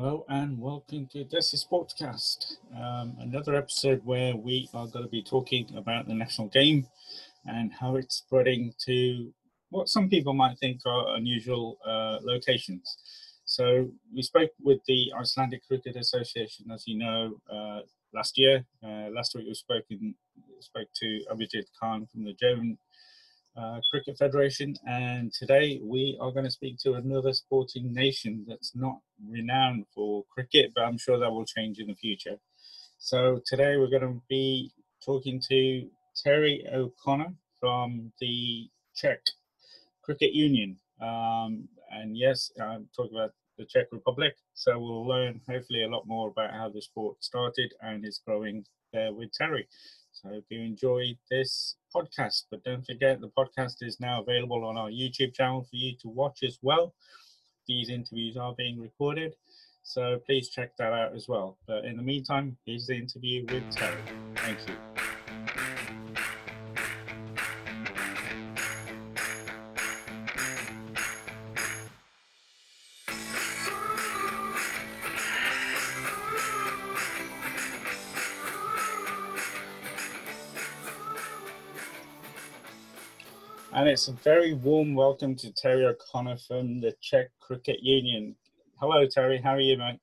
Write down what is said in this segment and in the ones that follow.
Hello and welcome to This is Sportscast, um, another episode where we are going to be talking about the national game and how it's spreading to what some people might think are unusual uh, locations. So we spoke with the Icelandic Cricket Association, as you know, uh, last year. Uh, last week we spoke, in, spoke to Abhijit Khan from the German uh, Cricket Federation, and today we are going to speak to another sporting nation that's not renowned for cricket, but I'm sure that will change in the future. So today we're going to be talking to Terry O'Connor from the Czech Cricket Union. Um, and yes, I'm talking about the Czech Republic. So we'll learn hopefully a lot more about how the sport started and is growing there with Terry. I hope you enjoyed this podcast. But don't forget, the podcast is now available on our YouTube channel for you to watch as well. These interviews are being recorded, so please check that out as well. But in the meantime, here's the interview with Terry. Thank you. It's a very warm welcome to Terry O'Connor from the Czech Cricket Union. Hello, Terry. How are you, mate?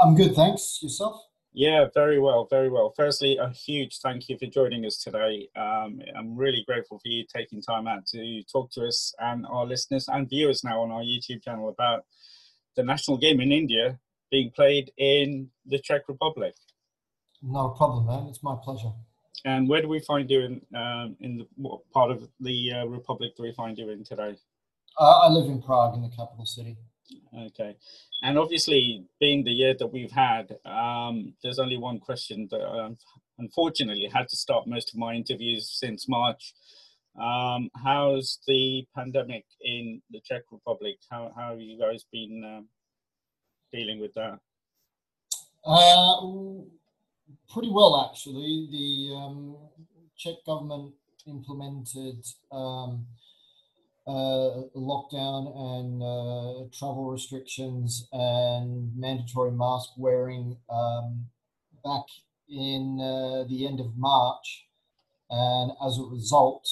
I'm good, thanks. Yourself? Yeah, very well, very well. Firstly, a huge thank you for joining us today. Um, I'm really grateful for you taking time out to talk to us and our listeners and viewers now on our YouTube channel about the national game in India being played in the Czech Republic. No problem, man. It's my pleasure. And where do we find you in um, in the, what part of the uh, republic do we find you in today? Uh, I live in Prague, in the capital city. Okay, and obviously, being the year that we've had, um, there's only one question that I unfortunately had to start most of my interviews since March. Um, how's the pandemic in the Czech Republic? How how have you guys been um, dealing with that? Uh, pretty well, actually. The um, Czech government implemented um, uh, lockdown and uh, travel restrictions and mandatory mask wearing um, back in uh, the end of March. And as a result,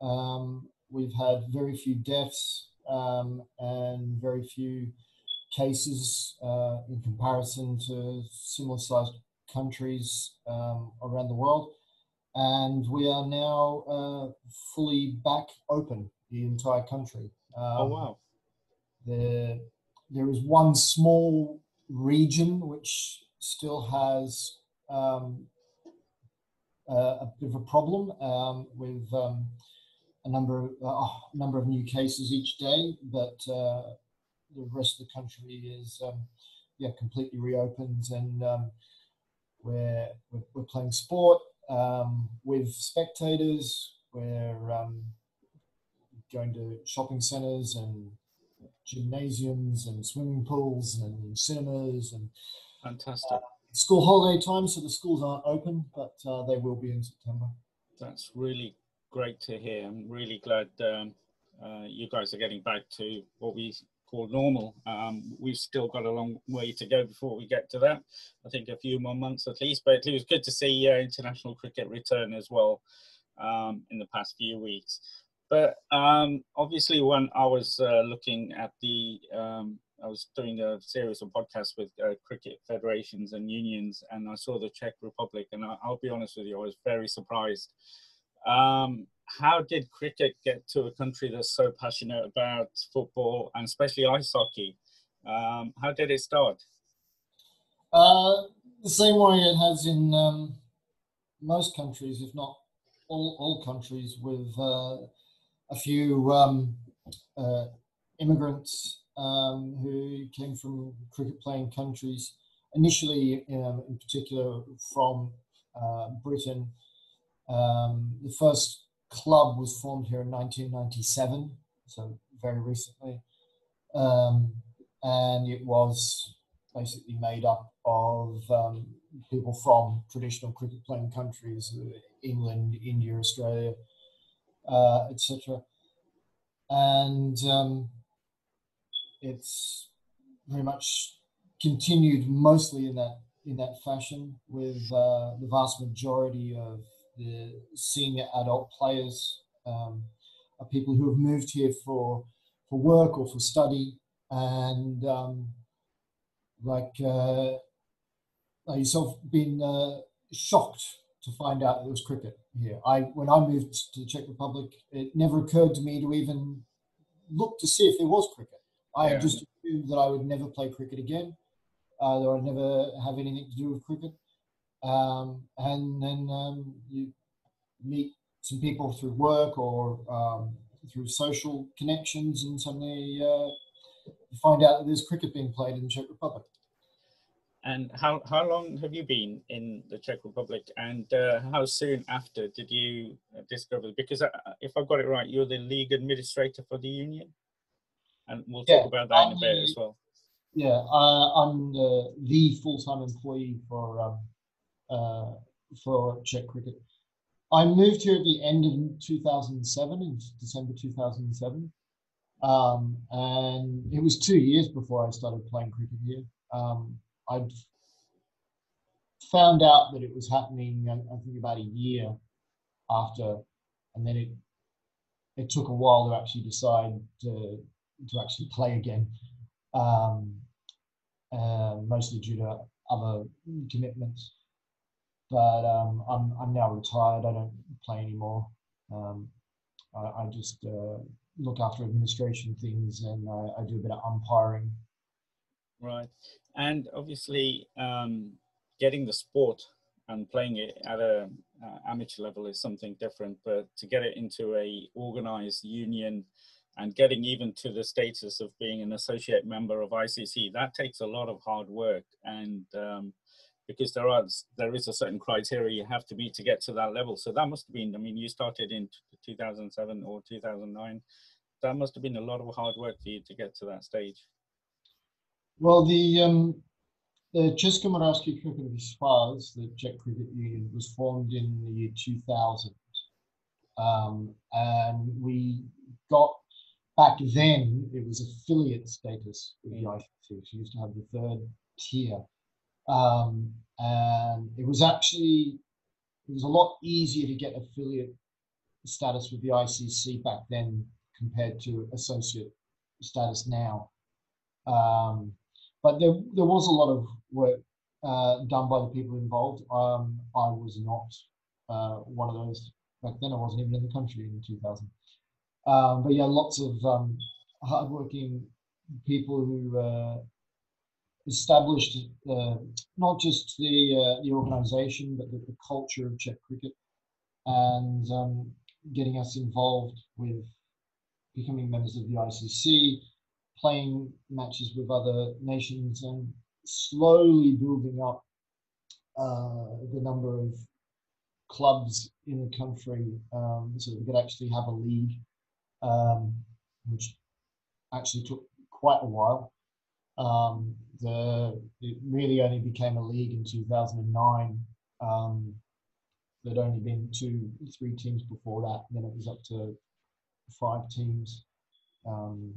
um, we've had very few deaths um, and very few cases uh, in comparison to similar sized countries um, around the world. And we are now uh, fully back open, the entire country. Um, oh, wow. There, there is one small region which still has um, a bit of a problem um, with um, a number of uh, number of new cases each day, but uh, the rest of the country is um, yeah completely reopened and um, we're, we're, we're playing sport um, with spectators. We're um, going to shopping centres and gymnasiums and swimming pools and cinemas and fantastic. Uh, school holiday time, so the schools aren't open, but uh, they will be in September. That's really great to hear. I'm really glad um, uh, you guys are getting back to what we called normal. Um, we've still got a long way to go before we get to that. I think a few more months at least, but it was good to see uh, international cricket return as well um, in the past few weeks. But um, obviously, when I was uh, looking at the, um, I was doing a series of podcasts with uh, cricket federations and unions, and I saw the Czech Republic, and I, will be honest with you, I was very surprised. Um, how did cricket get to a country that's so passionate about football and especially ice hockey? Um, how did it start? Uh, the same way it has in um, most countries, if not all, all countries, with uh, a few um, uh, immigrants um, who came from cricket playing countries, initially, um, in particular, from uh, Britain. Um, the first club was formed here in 1997, so very recently. Um, and it was basically made up of um, people from traditional cricket playing countries, uh, England, India, Australia, uh, etc. And um, it's very much continued mostly in that in that fashion, with uh, the vast majority of the senior adult players um, are people who have moved here for for work or for study, and um, like uh, like yourself, been uh, shocked to find out there was cricket here. I when I moved to the Czech Republic, it never occurred to me to even look to see if there was cricket. I yeah. just assumed that I would never play cricket again, uh, that I'd never have anything to do with cricket. Um, and then um, you meet some people through work or um, through social connections, and suddenly uh, you find out that there's cricket being played in the Czech Republic. And how, how long have you been in the Czech Republic and uh, how soon after did you discover? Because uh, if I've got it right, you're the league administrator for the union? And we'll talk yeah, about that I'm in a bit the, as well. Yeah, uh, I'm the, the full-time employee for um, uh, for Czech cricket. I moved here at the end of 2007, in December 2007. Um, and it was two years before I started playing cricket here. Um, I'd found out that it was happening, I, think, about a year after, and then it it took a while to actually decide to to actually play again, um, uh, mostly due to other commitments. But um, I'm I'm now retired. I don't play anymore. Um, I, I, just uh, look after administration things and I, I do a bit of umpiring. Right and obviously um, getting the sport and playing it at a uh, amateur level is something different but to get it into a organized union and getting even to the status of being an associate member of icc that takes a lot of hard work and um, because there are there is a certain criteria you have to meet to get to that level so that must have been i mean you started in 2007 or 2009 that must have been a lot of hard work for you to get to that stage well, the um, the České Moravské Cricket Svaz, the Czech Cricket Union, was formed in the year 2000. Um, and we got back then, it was affiliate status with the ICC. She used to have the third tier. Um, and it was actually, it was a lot easier to get affiliate status with the ICC back then compared to associate status now. Um, but there, there was a lot of work uh, done by the people involved. Um, I was not uh, one of those back then. I wasn't even in the country in 2000. Um, but yeah, lots of um, hardworking people who uh, established uh, not just the uh, the organisation, but the, the, culture of Czech cricket, and um, getting us involved with becoming members of the ICC, playing matches with other nations and slowly building up uh, the number of clubs in the country um, so we could actually have a league, um, which actually took quite a while. Um, the it really only became a league in 2009. Um, there'd only been two, three teams before that. Then it was up to five teams. Um,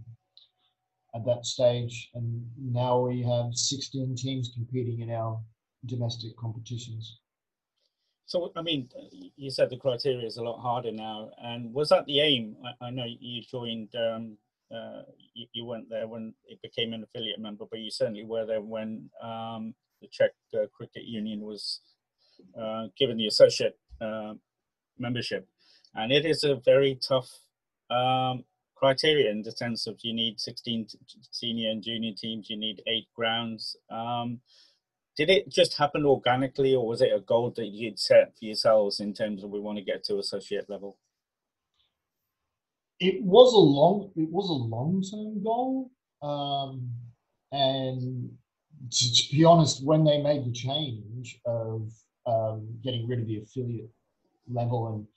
at that stage, and now we have 16 teams competing in our domestic competitions. So, I mean, you said the criteria is a lot harder now, and was that the aim? I, I know you joined, um, uh, you, you, weren't there when it became an affiliate member, but you certainly were there when um, the Czech uh, Cricket Union was uh, given the associate uh, membership, and it is a very tough um, criteria in the sense of you need 16 senior and junior teams, you need eight grounds. Um, did it just happen organically, or was it a goal that you'd set for yourselves in terms of we want to get to associate level? It was a long, it was a long-term goal, um, and to, to, be honest, when they made the change of um, getting rid of the affiliate level and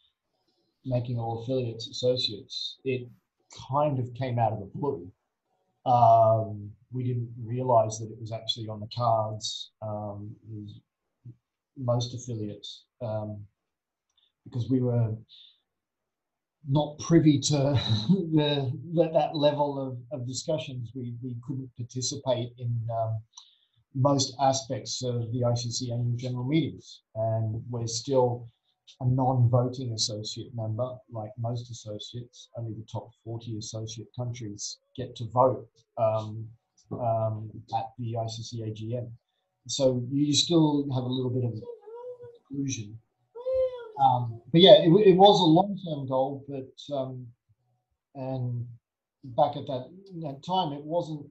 making all affiliates associates, it kind of came out of the blue. Um, we didn't realize that it was actually on the cards. Um, most affiliates, um, because we were not privy to the, the, that level of, of discussions. We, we couldn't participate in um, most aspects of the ICC annual general meetings, and we're still a non-voting associate member, like most associates. Only the top 40 associate countries get to vote um, um, at the ICC AGM. So you still have a little bit of exclusion. Um, but yeah, it, it, was a long-term goal, but um, and back at that, that time, it wasn't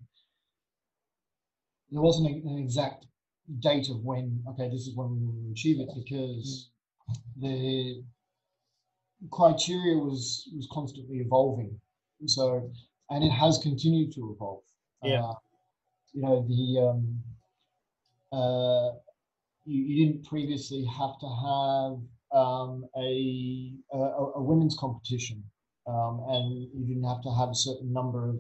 there wasn't an exact date of when okay this is when we will achieve it because the criteria was was constantly evolving. So and it has continued to evolve. Yeah. Uh, you know the um uh you, you didn't previously have to have um a a, a women's competition um and you didn't have to have a certain number of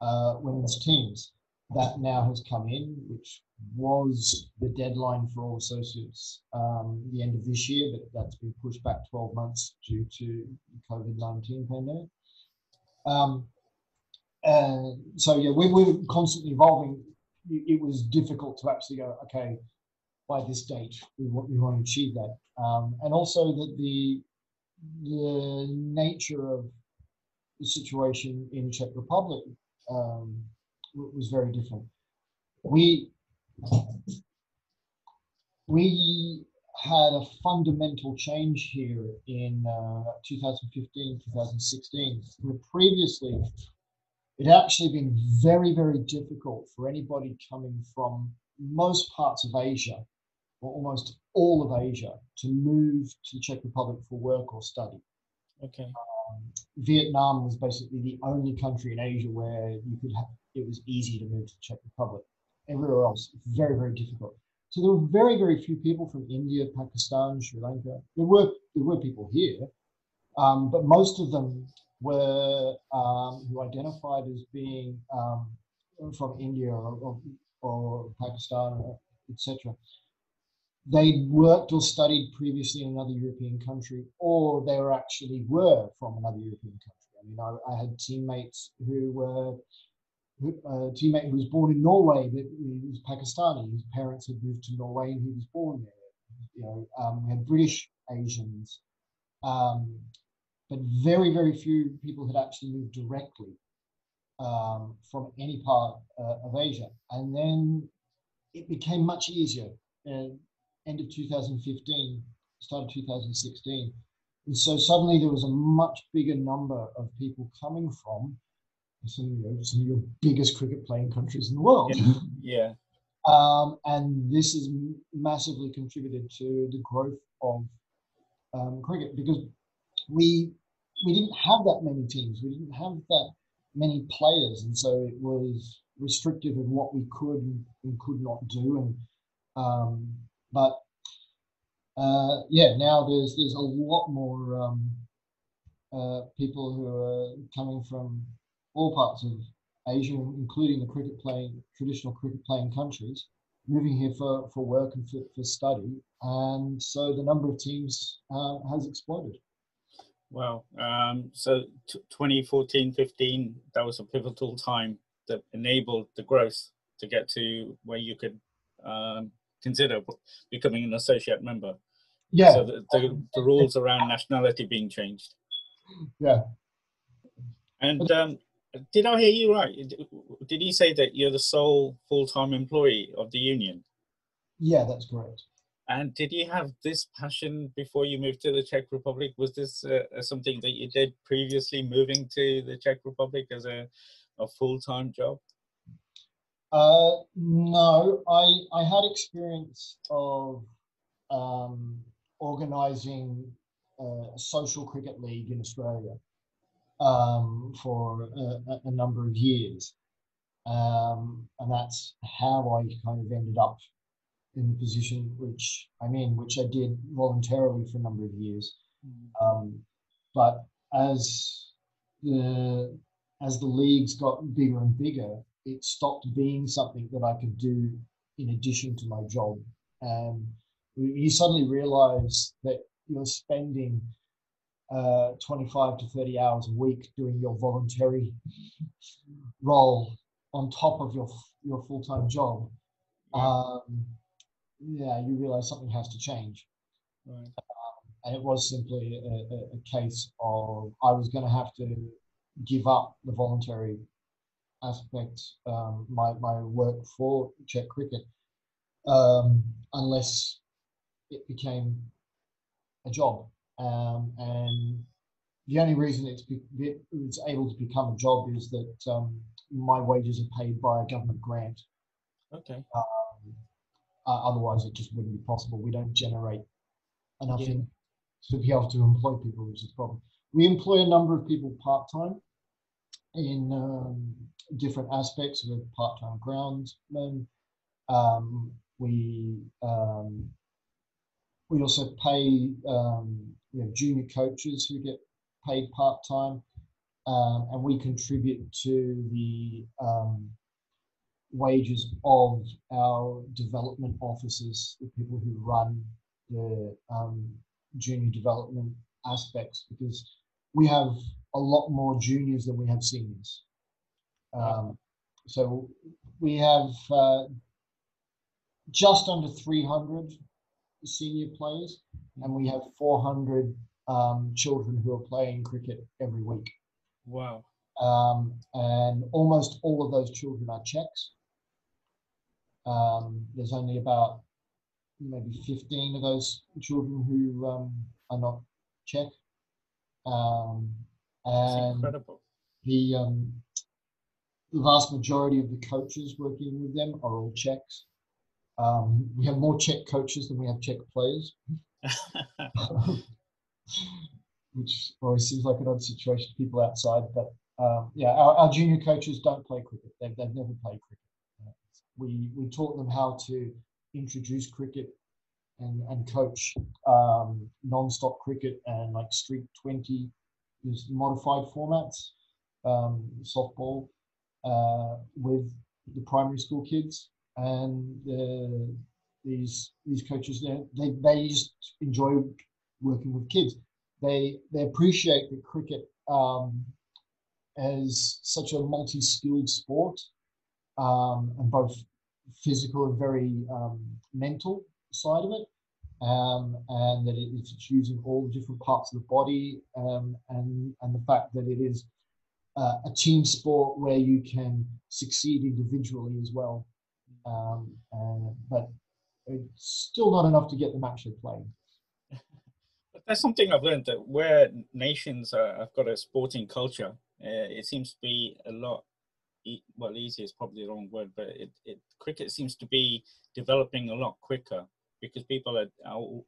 uh women's teams that now has come in, which was the deadline for all associates um, the end of this year, but that's been pushed back 12 months due to COVID 19 pandemic. Um, and so, yeah, we, we were constantly evolving. It was difficult to actually go, okay, by this date, we want, we want to achieve that. Um, and also that the, the nature of the situation in Czech Republic um, was very different. We we had a fundamental change here in uh, 2015, 2016. Where previously, it had actually been very, very difficult for anybody coming from most parts of Asia, or almost all of Asia, to move to the Czech Republic for work or study. Okay. Um, Vietnam was basically the only country in Asia where you could have, it was easy to move to the Czech Republic. Everywhere else, very, very difficult. So there were very, very few people from India, Pakistan, Sri Lanka. There were there were people here, um, but most of them were um, who identified as being um, from India or, or, or Pakistan, etc. They worked or studied previously in another European country, or they were actually were from another European country. I mean, I, I had teammates who were a teammate who was born in Norway, but he was Pakistani. His parents had moved to Norway and he was born there. You know, um, we had British Asians, um, but very, very few people had actually moved directly um, from any part uh, of Asia. And then it became much easier. Uh, end of 2015, start of 2016. And so suddenly there was a much bigger number of people coming from some, you know, some of your biggest cricket playing countries in the world. Yeah. yeah. Um, and this has massively contributed to the growth of um, cricket because we we didn't have that many teams, we didn't have that many players, and so it was restrictive in what we could and could not do. And um, but uh, yeah, now there's there's a lot more um, uh, people who are coming from all parts of Asia, including the cricket playing, traditional cricket playing countries, moving here for, for work and for, for study. And so the number of teams uh, has exploded. Wow. Um, so t- 2014 15, that was a pivotal time that enabled the growth to get to where you could um, consider becoming an associate member. Yeah. So the, the, the rules around nationality being changed. Yeah. And um, did I hear you right? Did he say that you're the sole full-time employee of the union? Yeah, that's correct. And did you have this passion before you moved to the Czech Republic? Was this uh, something that you did previously, moving to the Czech Republic as a, a full-time job? Uh, no, I I had experience of um, organising a social cricket league in Australia um, for a, a, number of years. Um, and that's how I kind of ended up in the position which I'm in, which I did voluntarily for a number of years. Mm. Um, but as the as the leagues got bigger and bigger, it stopped being something that I could do in addition to my job. And you suddenly realize that you're spending uh, 25 to 30 hours a week doing your voluntary role on top of your your full-time job um, yeah, you realize something has to change. Right. and it was simply a, a, a case of I was going to have to give up the voluntary aspect, um, my, my work for Czech cricket, um, unless it became a job. Um, and the only reason it's, be, it's able to become a job is that um, my wages are paid by a government grant. Okay. Um, uh, otherwise, it just wouldn't be possible. We don't generate enough Yeah. in to be able to employ people, which is the problem. We employ a number of people part time in um, different aspects. We have part time groundsmen. Um, we um, we also pay. Um, we have junior coaches who get paid part time, um, and we contribute to the um, wages of our development officers, the people who run the um, junior development aspects, because we have a lot more juniors than we have seniors. Um, so we have uh, just under 300 senior players, and we have 400 um, children who are playing cricket every week. Wow. Um, and almost all of those children are Czechs. Um, there's only about maybe 15 of those children who um, are not Czech. Um, And incredible. the, um, the vast majority of the coaches working with them are all Czechs. Um, we have more Czech coaches than we have Czech players, which always seems like an odd situation to people outside. But um, yeah, our, our junior coaches don't play cricket. They've, they've never played cricket. Uh, we, we taught them how to introduce cricket and, and coach um, non-stop cricket and like street 20 modified formats, um, softball uh, with the primary school kids and the, these these coaches they, they just enjoy working with kids. They they appreciate that cricket um, as such a multi-skilled sport um, and both physical and very um, mental side of it. Um, and that it, it's using all the different parts of the body, um, and and the fact that it is uh, a team sport where you can succeed individually as well. Um, uh, but it's still not enough to get them actually playing. That's something I've learned that where nations are, have got a sporting culture, uh, it seems to be a lot. E- well, easy is probably the wrong word, but it, it cricket seems to be developing a lot quicker because people are,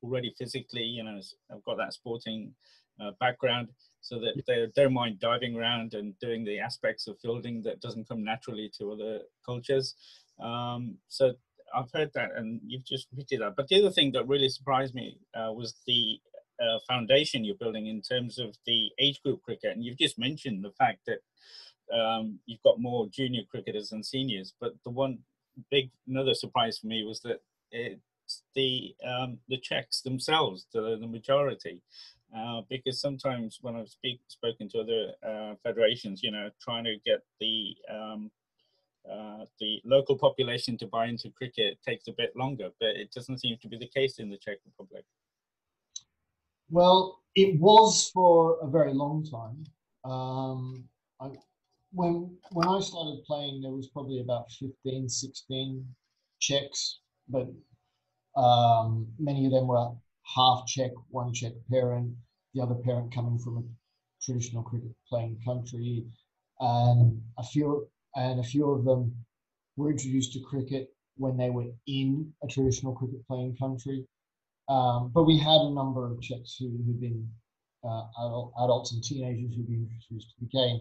already physically, you know, have got that sporting uh, background, so that they don't mind diving around and doing the aspects of fielding that doesn't come naturally to other cultures. Um, so I've heard that, and you've just repeated that. But the other thing that really surprised me uh, was the uh, foundation you're building in terms of the age group cricket, and you've just mentioned the fact that um, you've got more junior cricketers than seniors. But the one big another surprise for me was that it's the um, the Czechs themselves, the, the majority. Uh, because sometimes when I've speak, spoken to other uh, federations, you know, trying to get the um, uh, the local population to buy into cricket takes a bit longer, but it doesn't seem to be the case in the Czech Republic. Well, it was for a very long time. Um, I, when when I started playing, there was probably about 15, 16 Czechs, but um, many of them were half Czech, one Czech parent, the other parent coming from a traditional cricket playing country, and a few and a few of them were introduced to cricket when they were in a traditional cricket playing country. Um, but we had a number of Czechs who had been uh, adult, adults and teenagers who'd been introduced to the game.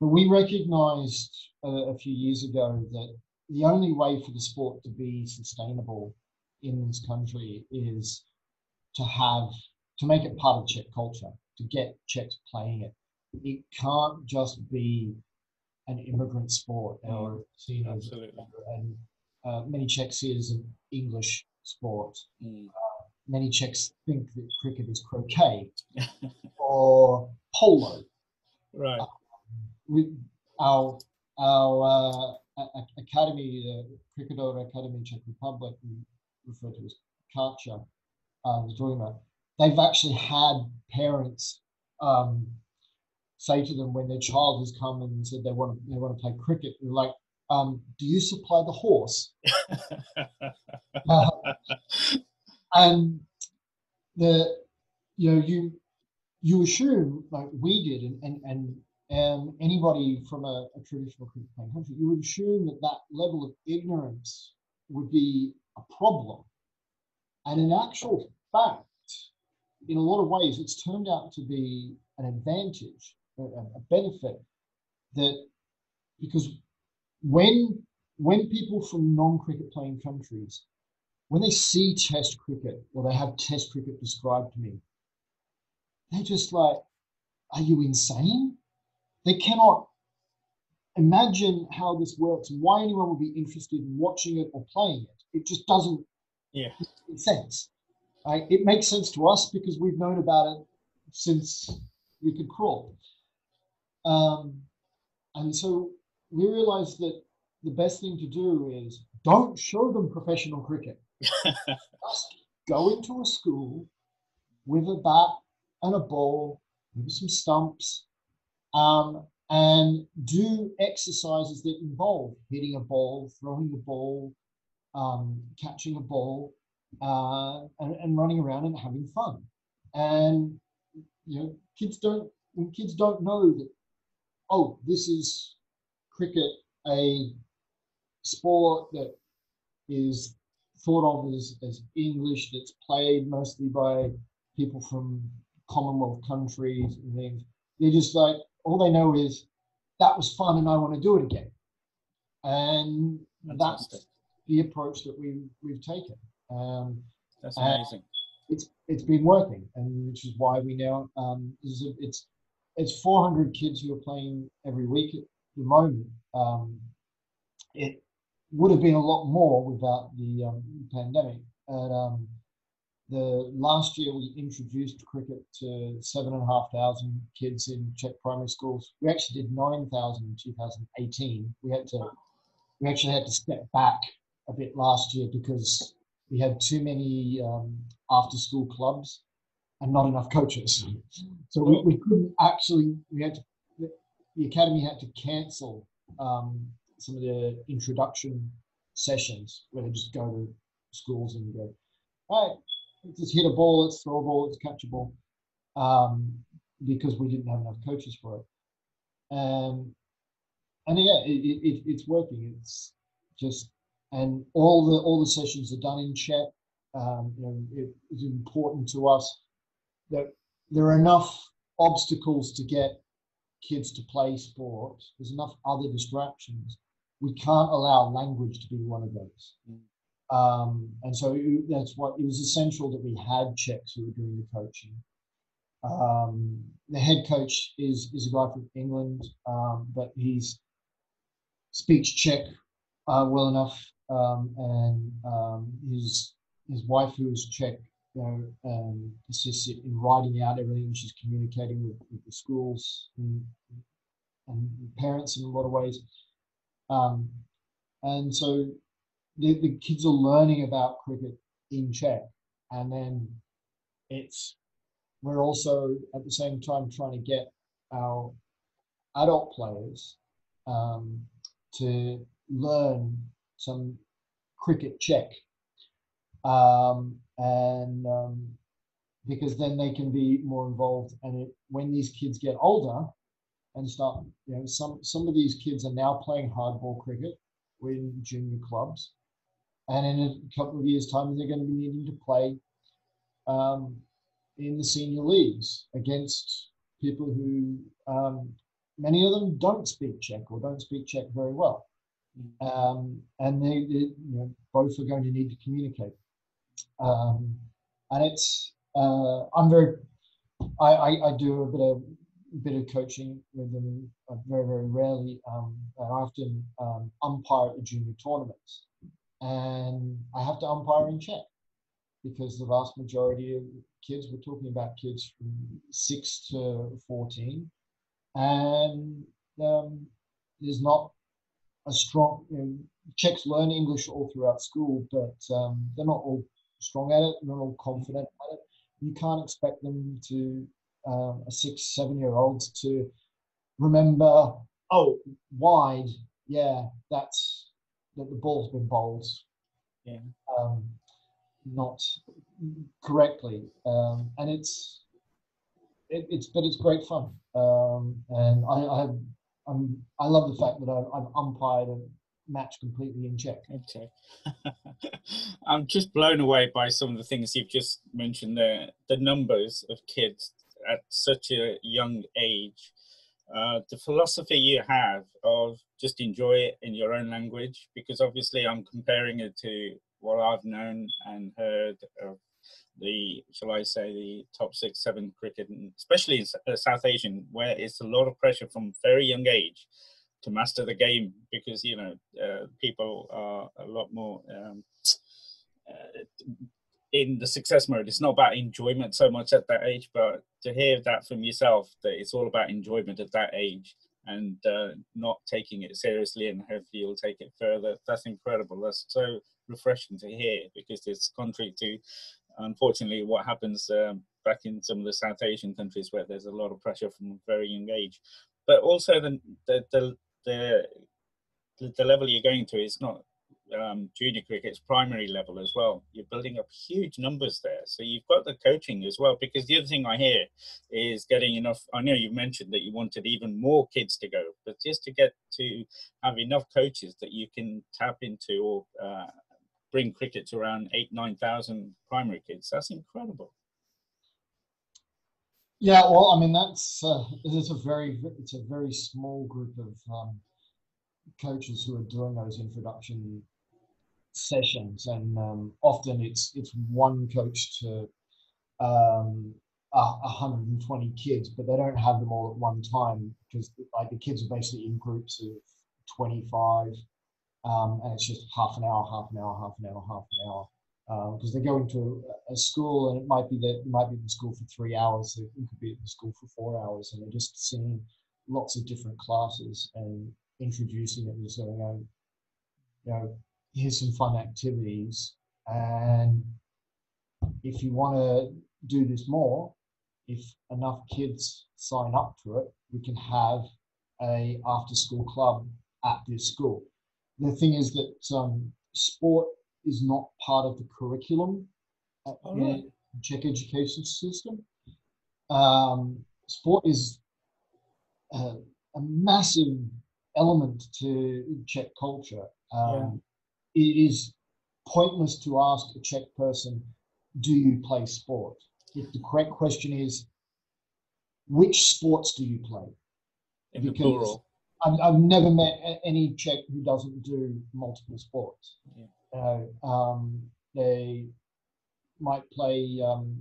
But we recognized uh, a few years ago that the only way for the sport to be sustainable in this country is to have to make it part of Czech culture, to get Czechs playing it. It can't just be an immigrant sport or seen as and uh, many Czechs see it as an English sport. Mm. Many Czechs think that cricket is croquet or polo. right. We, our our uh, academy, the Cricketer Academy Czech Republic, referred to as Karcha, um, was talking about, they've actually had parents um, say to them when their child has come and said they want to they want to play cricket, they're like, um, "Do you supply the horse?" uh, and the you know you you assume like we did, and and and and anybody from a, a traditional cricket playing country, you would assume that that level of ignorance would be a problem. And in actual fact, in a lot of ways, it's turned out to be an advantage, a, a benefit that because when when people from non-cricket playing countries, when they see test cricket or they have test cricket described to me, they're just like, are you insane? They cannot imagine how this works and why anyone would be interested in watching it or playing it. It just doesn't yeah. make sense. Right? It makes sense to us because we've known about it since we could crawl. Um, and so we realized that the best thing to do is don't show them professional cricket. Just go into a school with a bat and a ball, maybe some stumps, um, and do exercises that involve hitting a ball, throwing a ball, um, catching a ball, uh, and, and running around and having fun. And you know, kids don't when kids don't know that, oh, this is cricket, a sport that is thought of as, as English, that's played mostly by people from Commonwealth countries and things. They're just like, all they know is that was fun and I want to do it again. And that's the approach that we we've taken. Um, that's amazing. It's it's been working, and which is why we now um, it's it's 400 kids who are playing every week at the moment. Um, it would have been a lot more without the um, pandemic. And um, the last year we introduced cricket to seven and a half thousand kids in Czech primary schools. We actually did nine thousand in 2018. We had to we actually had to step back a bit last year because we had too many um, after school clubs and not enough coaches. So we, we couldn't actually we had to the academy had to cancel um, some of the introduction sessions where they just go to schools and go, all right, let's just hit a ball, let's throw a ball, let's catch a ball, um, because we didn't have enough coaches for it. Um, and yeah, it, it, it's working. It's just and all the all the sessions are done in Czech. Um, you know, it is important to us that there are enough obstacles to get kids to play sports. There's enough other distractions. We can't allow language to be one of those. Um, and so it, that's what it was essential that we had Czechs who were doing the coaching. Um, the head coach is is a guy from England, um, but he's speaks Czech uh, well enough, um, and um, his his wife, who is Czech, you know, um, assists in writing out everything. She's communicating with, with the schools and, and, parents in a lot of ways. and so the, the kids are learning about cricket in Czech, and then it's we're also at the same time trying to get our adult players um, to learn some cricket Czech, um, and um, because then they can be more involved. And it, when these kids get older and start, you know, some some of these kids are now playing hardball cricket in junior clubs, and in a couple of years' time, they're going to be needing to play um, in the senior leagues against people who um, many of them don't speak Czech or don't speak Czech very well. Um, and they, they you know, both are going to need to communicate. Um, and it's uh, I'm very I, I, I, do a bit of bit of coaching with them very very rarely. Um, I often um, umpire at junior tournaments and I have to umpire in Czech because the vast majority of kids, we're talking about kids from six to 14, and um, there's not a strong. You know, Czechs learn English all throughout school, but um, they're not all strong at it. They're not all confident at it. You can't expect them to um, a six, seven year old to remember. Oh, wide. Yeah, that's that the ball's been bowled. Yeah. Um, not correctly, um, and it's it, it's but it's great fun, um, and I, I have I'm I love the fact that I've, I've umpired a match completely in Czech. Okay. I'm just blown away by some of the things you've just mentioned there. The numbers of kids at such a young age. Uh, the philosophy you have of just enjoy it in your own language, because obviously I'm comparing it to what I've known and heard of the, shall I say, the top six, seven cricket, especially in uh, South Asian, where it's a lot of pressure from very young age to master the game, because you know uh, people are a lot more um, uh, in the success mode. It's not about enjoyment so much at that age, but to hear that from yourself that it's all about enjoyment at that age and uh, not taking it seriously and hopefully you'll take it further. That's incredible. That's so refreshing to hear because it's contrary to, unfortunately, what happens um, back in some of the South Asian countries where there's a lot of pressure from a very young age. But also the the the, the, the level you're going to is not um, junior cricket's primary level as well. You're building up huge numbers there. So you've got the coaching as well. Because the other thing I hear is getting enough. I know you mentioned that you wanted even more kids to go, but just to get to have enough coaches that you can tap into or uh, bring cricket to around eight, 9,000 primary kids, that's incredible. Yeah, well, I mean that's uh, it's a very it's a very small group of um, coaches who are doing those introduction sessions, and um, often it's it's one coach to um, 120 kids, but they don't have them all at one time because like the kids are basically in groups of 25, um, and it's just half an hour, half an hour, half an hour, half an hour. Because um, they're going to a, school, and it might be that it might be in the school for three hours. It could be at the school for four hours, and they're just seeing lots of different classes and introducing it and saying, oh, you know, here's some fun activities. And if you want to do this more, if enough kids sign up to it, we can have a after school club at this school. The thing is that um, sport is not part of the curriculum at the Czech education system. Um, sport is a, a, massive element to Czech culture. Um, it is pointless to ask a Czech person, do you play sport? If the correct question is, which sports do you play? In because the plural. I've, I've never met any Czech who doesn't do multiple sports. Yeah. You know, um, they might play um,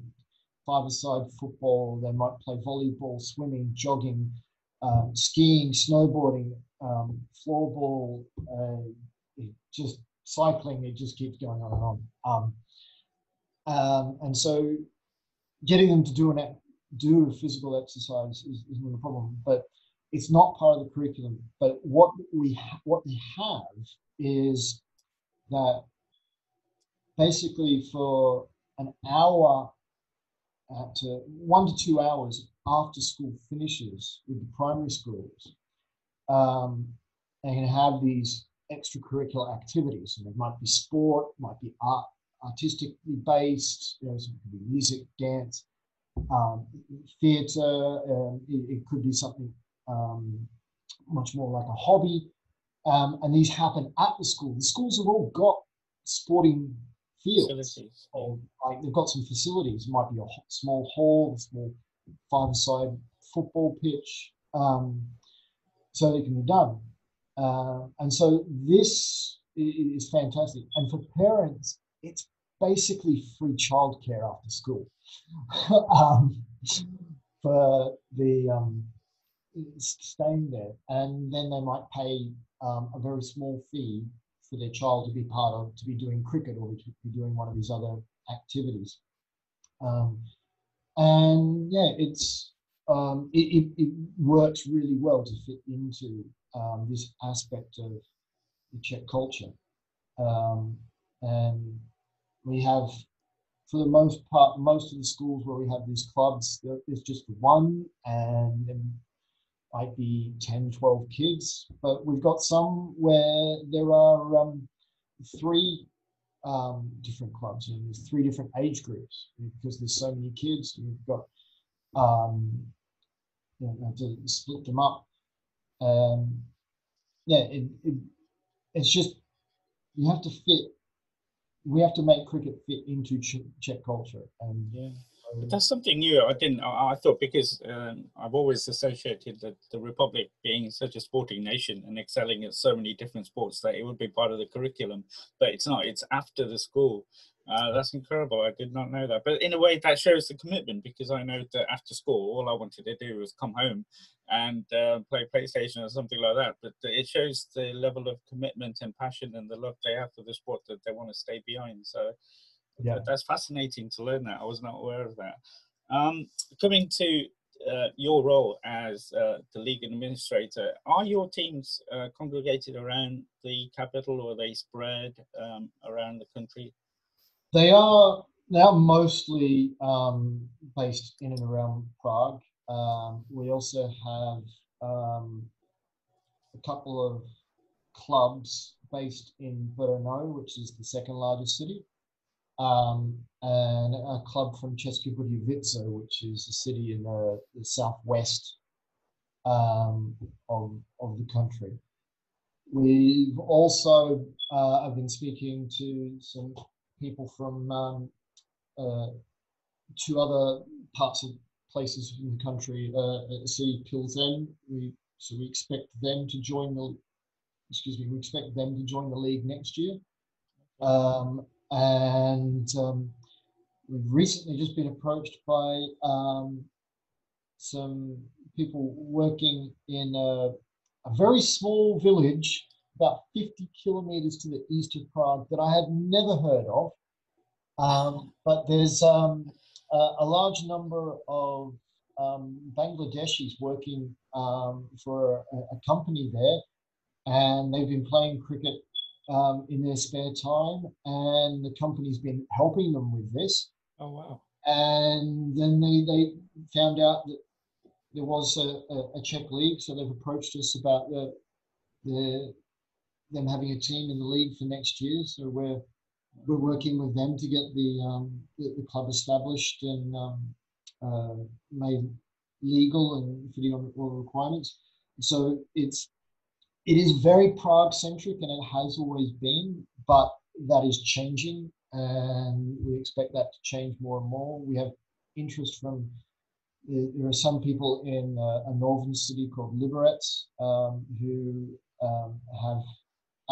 five-a-side football. They might play volleyball, swimming, jogging, um, skiing, snowboarding, um, floorball. Uh, just cycling, it just keeps going on and on. Um, um, and so getting them to do an do a physical exercise is, is not a problem, but it's not part of the curriculum. But what we ha- what they have is that basically for an hour uh, to one to two hours after school finishes with the primary schools, um, they can have these extracurricular activities. And it might be sport, might be art, artistically based, you know, it could be music, dance, um, theatre. Um, it, it, could be something um, much more like a hobby. Um, and these happen at the school. The schools have all got sporting fields. Or, like they've got some facilities. It might be a small hall, a small five-side football pitch. Um, so it can be done. Uh, and so this is fantastic. And for parents, it's basically free childcare after school um, for the um, staying there. And then they might pay um, a very small fee for their child to be part of, to be doing cricket or to be doing one of these other activities. Um, and yeah, it's um, it, it, it, works really well to fit into um, this aspect of the Czech culture. Um, and we have, for the most part, most of the schools where we have these clubs, there's just one, and might be 10, 12 kids. But we've got some where there are um, three um, different clubs and there's three different age groups because there's so many kids. We've got um, you know, to split them up. Um, yeah, it, it, it's just you have to fit. We have to make cricket fit into Czech culture, and yeah. That's something new. I didn't. I, I thought because um, I've always associated the, the Republic being such a sporting nation and excelling at so many different sports that it would be part of the curriculum. But it's not. It's after the school. Uh, that's incredible. I did not know that. But in a way, that shows the commitment because I know that after school, all I wanted to do was come home and uh, play PlayStation or something like that. But it shows the level of commitment and passion and the love they have for the sport that they want to stay behind. So yeah. that's fascinating to learn that. I was not aware of that. Um, coming to uh, your role as uh, the league administrator, are your teams uh, congregated around the capital or are they spread um, around the country? They are now mostly um, based in and around Prague. Um, we also have um, a couple of clubs based in Brno, which is the second largest city, um, and a club from České Budějovice, which is a city in the, the southwest um, of, of the country. We've also uh, I've been speaking to some people from um, uh, two other parts of places in the country uh, city Pilsen. We so we expect them to join the excuse me we expect them to join the league next year. Um, and um, we've recently just been approached by um, some people working in a, a very small village about 50 kilometers to the east of Prague that I had never heard of. Um, but there's um, a, a, large number of um, Bangladeshis working um, for a, a, company there, and they've been playing cricket um, in their spare time, and the company's been helping them with this. Oh wow! And then they, they found out that there was a, a, a Czech league, so they've approached us about the, the them having a team in the league for next year. So we're we're working with them to get the um, the, the, club established and um, uh, made legal and fitting on all the requirements. So it's it is very Prague centric and it has always been, but that is changing and we expect that to change more and more. We have interest from there are some people in a, a northern city called Liberec um, who um, have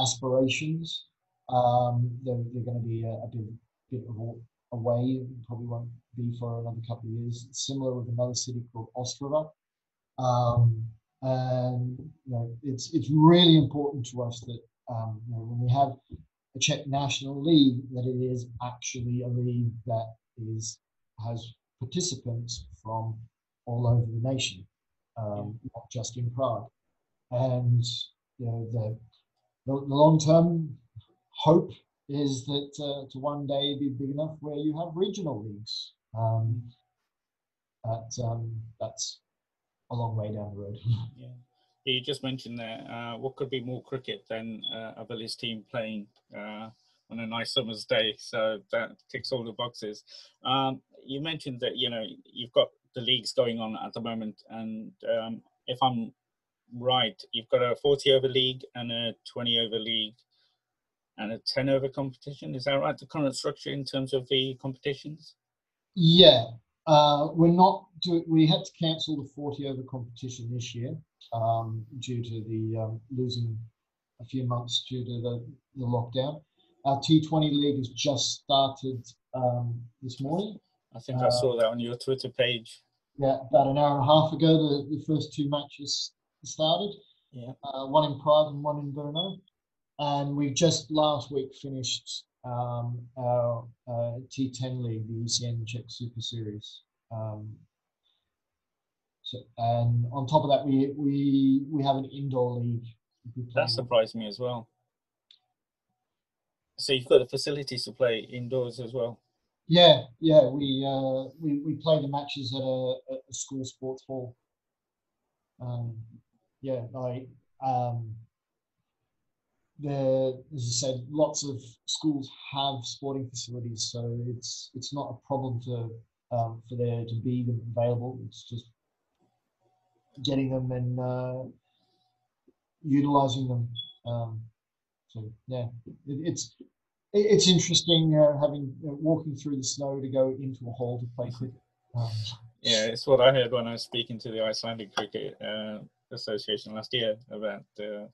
aspirations. Um, they're, they're going to be a, a bit, bit away, probably won't be for another couple of years. similar with another city called Ostrava. Um, and you know, it's it's really important to us that um, you know, when we have a Czech national league, that it is actually a league that is has participants from all over the nation, um, not just in Prague. And you know, the the, the long term hope is that uh, to one day be big enough where you have regional leagues. Um, but um, that's a long way down the road. yeah. You just mentioned there, uh, what could be more cricket than uh, a village team playing uh, on a nice summer's day? So that ticks all the boxes. Um, you mentioned that you know you've got the leagues going on at the moment, and um, if I'm right, you've got a 40 over league and a 20 over league and a 10 over competition. Is that right? The current structure in terms of the competitions? Yeah. Uh, we're not do, we had to cancel the 40 over competition this year um, due to the um, losing a few months due to the, the lockdown. Our T20 league has just started um, this morning. I think uh, I saw that on your Twitter page. Yeah, about an hour and a half ago, the, the first two matches started. Yeah. Uh, one in Prague and one in Brno. And we just last week finished um, our uh, T10 league, the ECN Czech Super Series. Um, so, and on top of that, we we we have an indoor league. That surprised me as well. So you've got the facilities to play indoors as well. Yeah, yeah. We uh, we we play the matches at a, at a school sports hall. Um, yeah, like um, as I said, lots of schools have sporting facilities, so it's it's not a problem to um, for there to be them available. It's just getting them and uh, utilizing them. Um, so yeah, it, it's it's interesting uh, having uh, walking through the snow to go into a hall to play cricket. Um, yeah, it's what I heard when I was speaking to the Icelandic Cricket uh, Association last year about uh,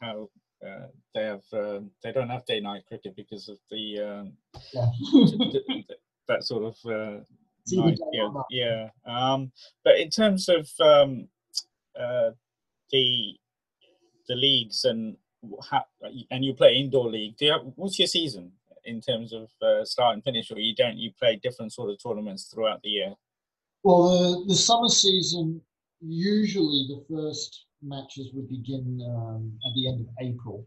how uh, they have uh, they don't have day night cricket because of the um, yeah. that sort of uh, night, yeah, yeah. Um, but in terms of um, uh, the the leagues and how, and you play indoor league. Do you have, what's your season in terms of uh, start and finish, or you don't? You play different sort of tournaments throughout the year. Well, the the summer season usually the first matches would begin um, at the end of April.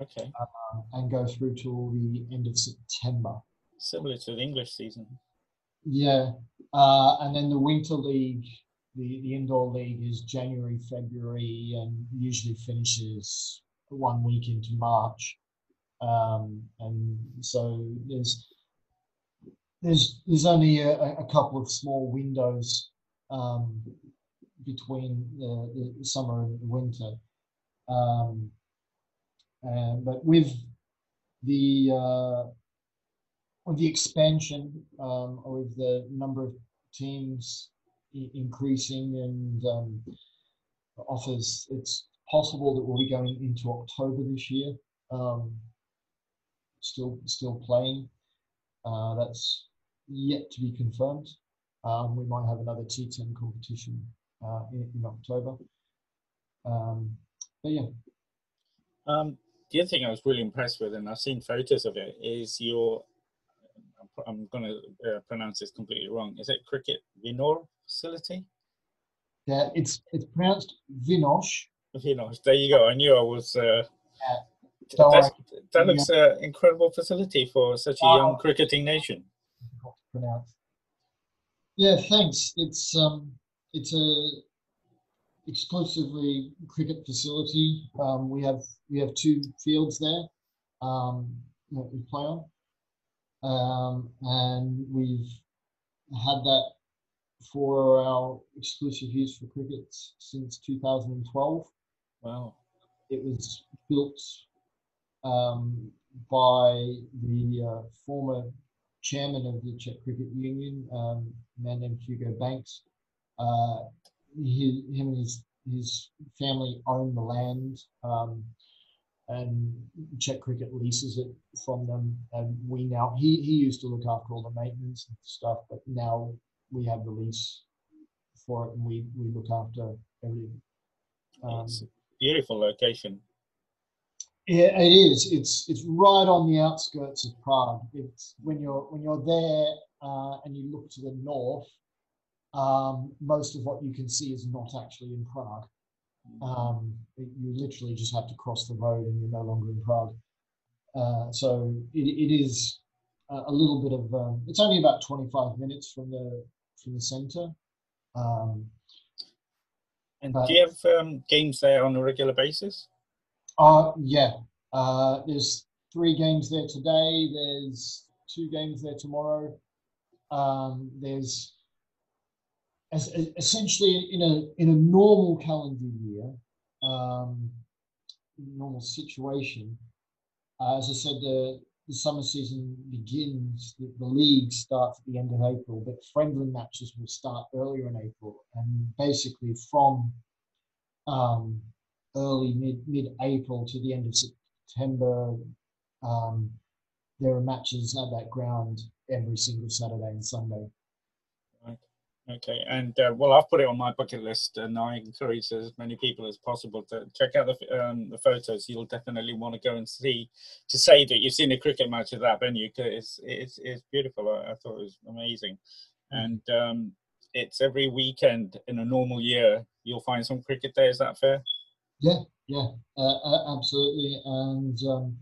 Okay. Um, and go through till the end of September. Similar to the English season. Yeah, uh, and then the Winter League, the, the indoor league is January, February, and usually finishes one week into March. Um, and so there's there's there's only a, a couple of small windows um, between the, the, summer and winter. Um, and, but with the uh, with the expansion, um, with the number of teams increasing and um, offers, it's possible that we'll be going into October this year. Um, still, still playing. Uh, that's yet to be confirmed. Um, we might have another T10 competition uh, in, in, October. Um, but yeah. Um, the other thing I was really impressed with, and I've seen photos of it, is your. I'm going to uh, pronounce this completely wrong. Is it Cricket Vinor facility? Yeah, it's it's pronounced Vinosh. Vinosh. There you go. I knew I was. Uh, yeah. that looks an uh, incredible facility for such a young cricketing nation. Yeah, thanks. It's um, it's a exclusively cricket facility. Um, we have we have two fields there um, that we play on, um, and we've had that for our exclusive use for cricket since 2012. Wow! It was built um, by the uh, former chairman of the Czech Cricket Union, um, a man named Hugo Banks. Uh, he, him and his, his family own the land, um, and Czech Cricket leases it from them. And we now, he, he used to look after all the maintenance and stuff, but now we have the lease for it and we, we look after everything. Um, it's a beautiful location. Yeah, it is. It's it's right on the outskirts of Prague. It's when you're when you're there uh, and you look to the north, um, most of what you can see is not actually in Prague. Um, you literally just have to cross the road and you're no longer in Prague. Uh, so it, it is a, a little bit of. Um, it's only about 25 minutes from the from the centre. Um, and do you have um, games there on a regular basis? Uh, yeah. Uh, there's three games there today. There's two games there tomorrow. Um, there's as, essentially in a in a normal calendar year, um, normal situation. Uh, as I said, the the summer season begins. The, the league starts at the end of April, but friendly matches will start earlier in April, and basically from um, early mid mid April to the end of September. Um, there are matches at that ground every single Saturday and Sunday. Okay. And uh, well, I've put it on my bucket list, and I encourage as many people as possible to check out the um, the photos. You'll definitely want to go and see to say that you've seen a cricket match at that venue because it's, it's it's beautiful. I, I thought it was amazing, mm. and um, it's every weekend in a normal year. You'll find some cricket there. Is that fair? Yeah, yeah, uh, uh, absolutely. And um,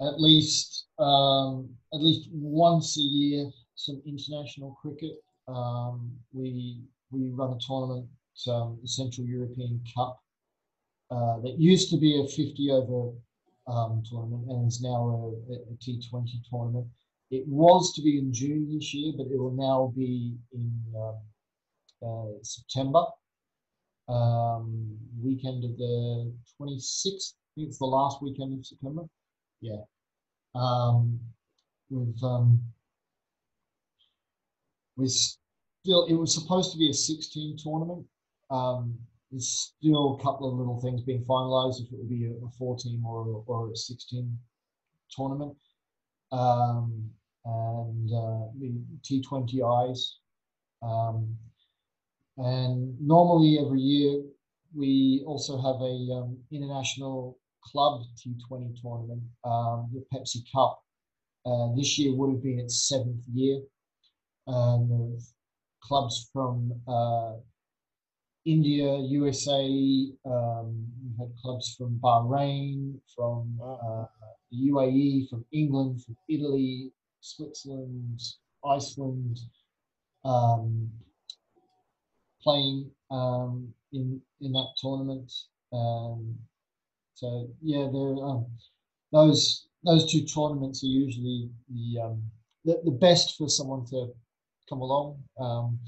at least um, at least once a year some international cricket. Um, we we run a tournament, um, the Central European Cup, uh, that used to be a 50 over um, tournament and is now a a T20 tournament. It was to be in June this year, but it will now be in um, uh, September, um, weekend of the 26th. I think it's the last weekend of September. Yeah. Um, um, still, it was supposed to be a 16 tournament. Um, there's still a couple of little things being finalised if it will be a, a 14 or or a 16 tournament. Um, and uh, the T20Is. Um, and normally every year we also have a um, international club T20 tournament, um, the Pepsi Cup. Uh, this year would have been its seventh year. Um, clubs from uh, India, USA. Um, we've had clubs from Bahrain, from uh, the UAE, from England, from Italy, Switzerland, Iceland, um, playing um, in in that tournament. Um, so yeah, there um, those those two tournaments are usually the, um, the the best for someone to come along. Um,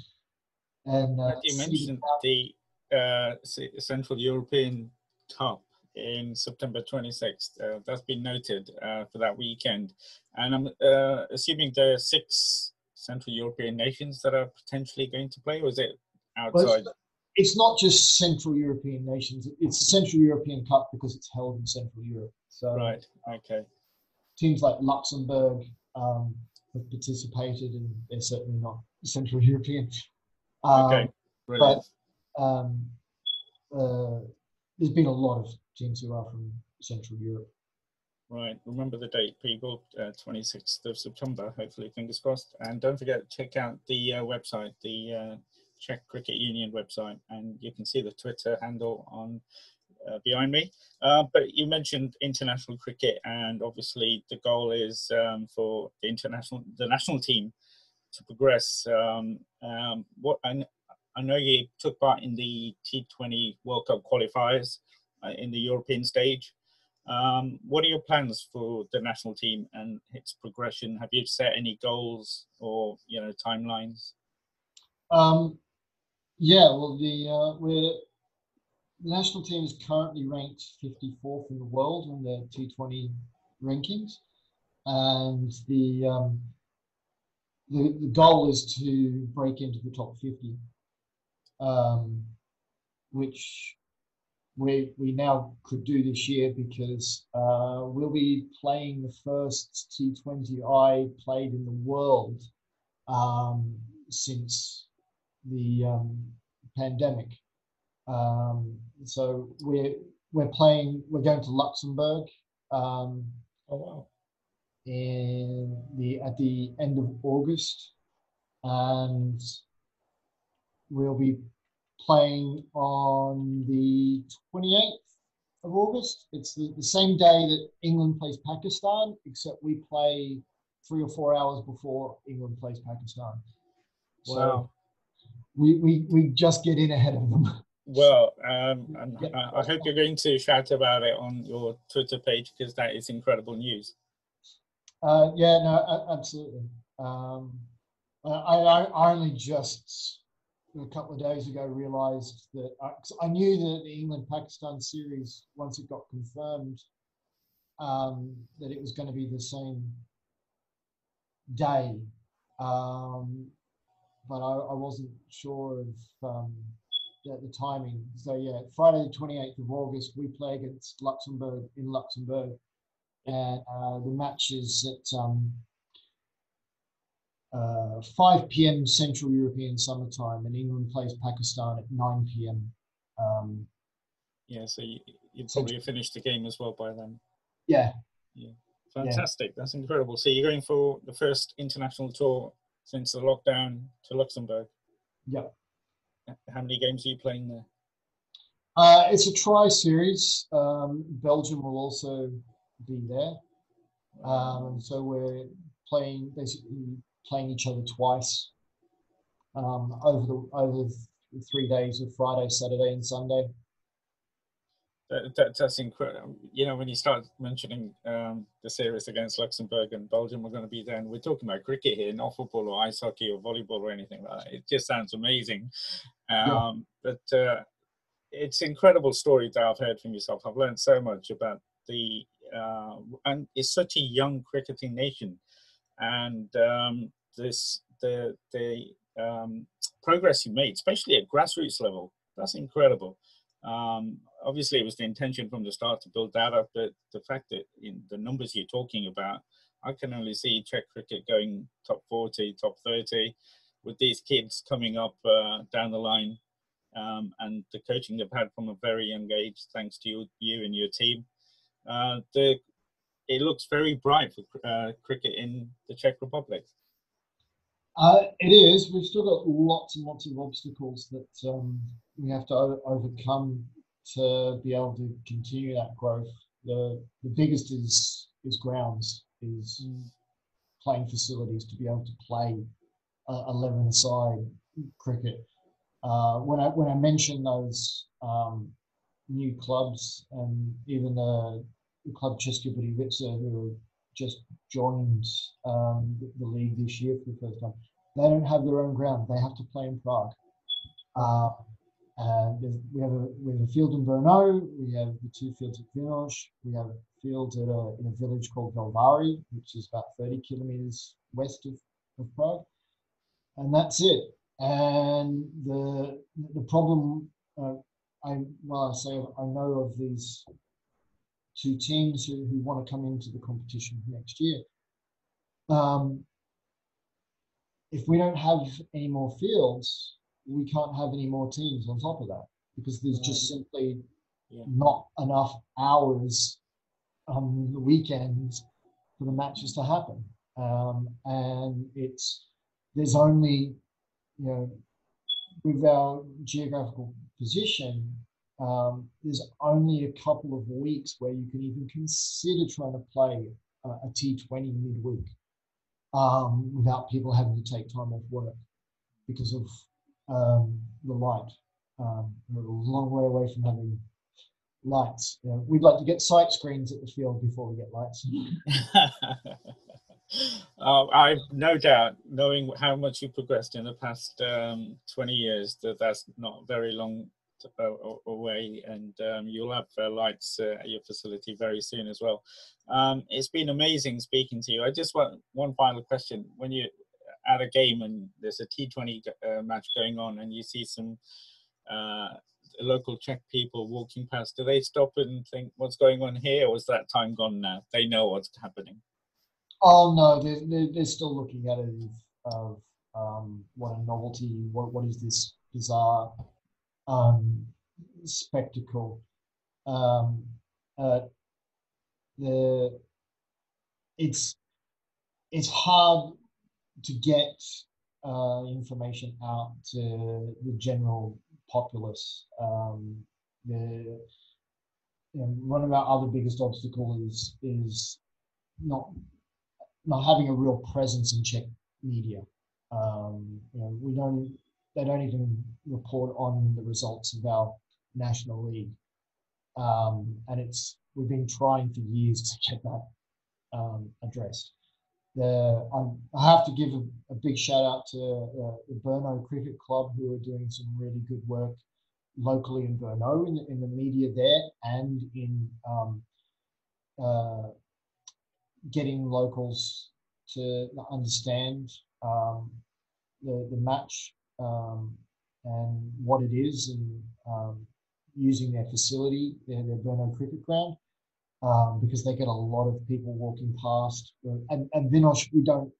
and uh, you mentioned the uh, Central European Cup in September 26th. Uh, that's been noted uh, for that weekend. And I'm uh, assuming there are six Central European nations that are potentially going to play, or is it outside? Well, it's not just Central European nations. It's the Central European Cup because it's held in Central Europe. So right, okay. Teams like Luxembourg um, have participated, and they're certainly not Central European. Um, okay, brilliant. But um, uh, there's been a lot of teams who are from Central Europe. Right. Remember the date, people, uh, 26th of September, hopefully, fingers crossed. And don't forget to check out the uh, website, the uh, Czech Cricket Union website, and you can see the Twitter handle on uh, behind me. Uh, but you mentioned international cricket, and obviously the goal is um, for the international, the national team to progress. Um, um, what I, I know you took part in the T20 World Cup qualifiers uh, in the European stage. Um, what are your plans for the national team and its progression? Have you set any goals or you know timelines? Um, yeah, well, the uh, we're the national team is currently ranked 54th in the world in the T20 rankings, and the um, the, the goal is to break into the top 50, um, which we we now could do this year because uh, we'll be playing the first T20I played in the world um, since the um, pandemic. Um, so we're we're playing. We're going to Luxembourg. Um, oh wow! In the at the end of August, and we'll be playing on the 28th of August. It's the, the same day that England plays Pakistan, except we play three or four hours before England plays Pakistan. Wow. So we, we, we just get in ahead of them. Well, um, I, I hope you're going to shout about it on your Twitter page because that is incredible news. Uh, yeah, no, absolutely. Um, I, I, only just a couple of days ago realized that I, I knew that the England Pakistan series, once it got confirmed, um, that it was going to be the same day. Um, but I, I, wasn't sure of um, the, the, timing. So, yeah, Friday, the 28th of August, we play against Luxembourg in Luxembourg. And uh, the match is at um, uh, 5 p.m. Central European summertime, and England plays Pakistan at 9 p.m. Um, yeah, so you, you probably have finished the game as well by then. Yeah. Yeah. Fantastic. Yeah. That's incredible. So you're going for the first international tour since the lockdown to Luxembourg. Yeah. How many games are you playing there? Uh, it's a tri series. Um, Belgium will also be there. Um, so we're playing basically playing each other twice um, over the over the three days of Friday, Saturday, and Sunday. That, that, that's incredible. You know, when you start mentioning um, the series against Luxembourg and Belgium, we're going to be there, and we're talking about cricket here, not football or ice hockey or volleyball or anything like that. It just sounds amazing. Um, yeah. But uh, it's incredible story that I've heard from yourself. I've learned so much about the uh, and it's such a young cricketing nation, and um, this the the um, progress you made, especially at grassroots level, that's incredible. Um, obviously, it was the intention from the start to build that up, but the fact that in the numbers you're talking about, I can only see Czech cricket going top 40, top 30, with these kids coming up uh, down the line, um, and the coaching they've had from a very young age, thanks to you, you and your team. Uh, the it looks very bright for uh, cricket in the Czech Republic. Uh, it is. We've still got lots and lots of obstacles that um, we have to overcome to be able to continue that growth. The the biggest is is grounds, is playing facilities to be able to play uh, 11 side cricket. Uh, when I when I mentioned those um, new clubs and even the, the club České Budějovice who just joined um, the, league this year for the first time. They don't have their own ground. They have to play in Prague. Uh, and we have a we have a field in Brno. We have the two fields at Vinoš. We have a field at a, in a village called Velvary, which is about 30 kilometers west of, of Prague. And that's it. And the the problem, uh, I well, I say I know of these two teams who, who want to come into the competition next year. Um, if we don't have any more fields, we can't have any more teams on top of that because there's just simply yeah. not enough hours on the weekends for the matches to happen. Um, and it's there's only you know with our geographical position, um, there's only a couple of weeks where you can even consider trying to play a a T20 midweek um, without people having to take time off work because of um, the light. Um, we're a long way away from having lights. You know, we'd like to get sight screens at the field before we get lights. uh, I've no doubt, knowing how much you've progressed in the past um, 20 years, that that's not very long away, and um, you'll have uh, lights uh, at your facility very soon as well. Um, it's been amazing speaking to you. I just want one final question: When you at a game and there's a T20 uh, match going on, and you see some uh, local Czech people walking past, do they stop and think, "What's going on here?" Or is that time gone now? They know what's happening. Oh no, they're, they're, they're still looking at it of um, what a novelty. What what is this bizarre um, spectacle. Um, uh, the it's it's hard to get uh, information out to the general populace. Um, the you know, one of our other biggest obstacles is is not not having a real presence in Czech media. Um, you know, we don't they don't even report on the results of our national league, um, and it's we've been trying for years to get that um, addressed. The, I, have to give a, a big shout out to uh, the Brno Cricket Club who are doing some really good work locally in Brno in, in the media there and in um, uh, getting locals to understand um, the, the match um, and what it is and um, using their facility, their, their cricket ground, um, because they get a lot of people walking past. And, and Vinosh, we don't,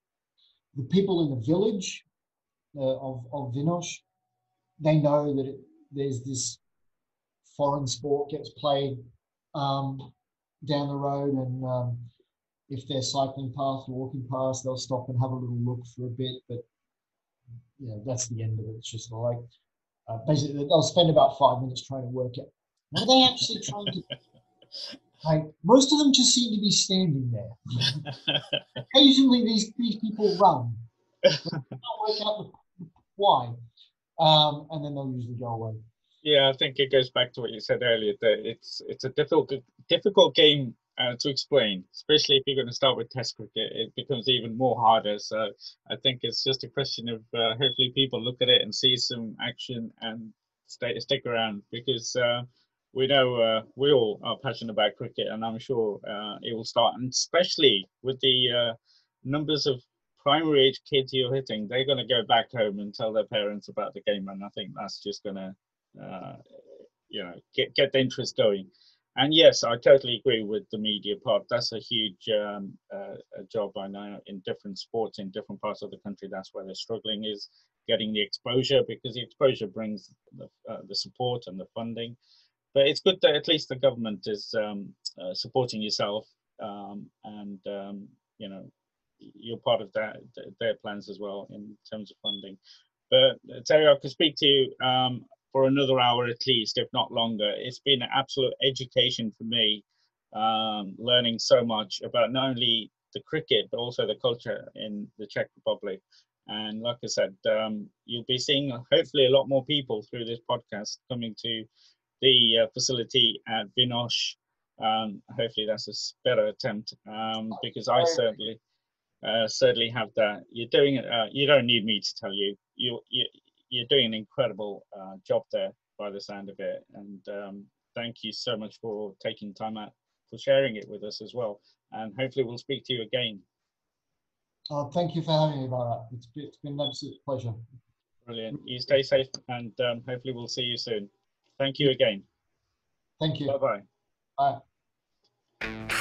the people in the village uh, of, of Vinosh, they know that it, there's this foreign sport gets played um, down the road and um, if they're cycling past or walking past, they'll stop and have a little look for a bit. But you know, that's the end of it. It's just like uh, basically they'll spend about five minutes trying to work out what are they actually trying to. Like most of them just seem to be standing there. Occasionally, these these people run. Don't work out why, um, and then they'll usually go away. Yeah, I think it goes back to what you said earlier that it's it's a difficult difficult game uh, to explain, especially if you're going to start with Test cricket. It becomes even more harder. So I think it's just a question of uh, hopefully people look at it and see some action and stay stick around because uh, we know uh, we all are passionate about cricket, and I'm sure uh, it will start. And especially with the uh, numbers of primary age kids you're hitting, they're going to go back home and tell their parents about the game, and I think that's just going to you know get get the interest going and yes, I totally agree with the media part. That's a huge um, uh, job I know in different sports in different parts of the country. That's where they're struggling is getting the exposure because the exposure brings the, uh, the support and the funding. But it's good that at least the government is um, uh, supporting yourself um, and um, you know you're part of that their plans as well in terms of funding. But uh, Terry, I could speak to you um, for another hour at least, if not longer. It's been an absolute education for me, um, learning so much about not only the cricket but also the culture in the Czech Republic. And like I said, um, you'll be seeing hopefully a lot more people through this podcast coming to the uh, facility at Vinosh. Um, hopefully that's a better attempt um, because I certainly uh, certainly have that. You're doing it. Uh, you don't need me to tell you. You, you you're doing an incredible uh, job there by the sound of it. And um, thank you so much for taking time out for sharing it with us as well. And hopefully we'll speak to you again. Oh, thank you for having me, Bharat. It's, it's been an absolute pleasure. Brilliant. You stay safe and um, hopefully we'll see you soon. Thank you again. Thank you. Bye-bye. Bye.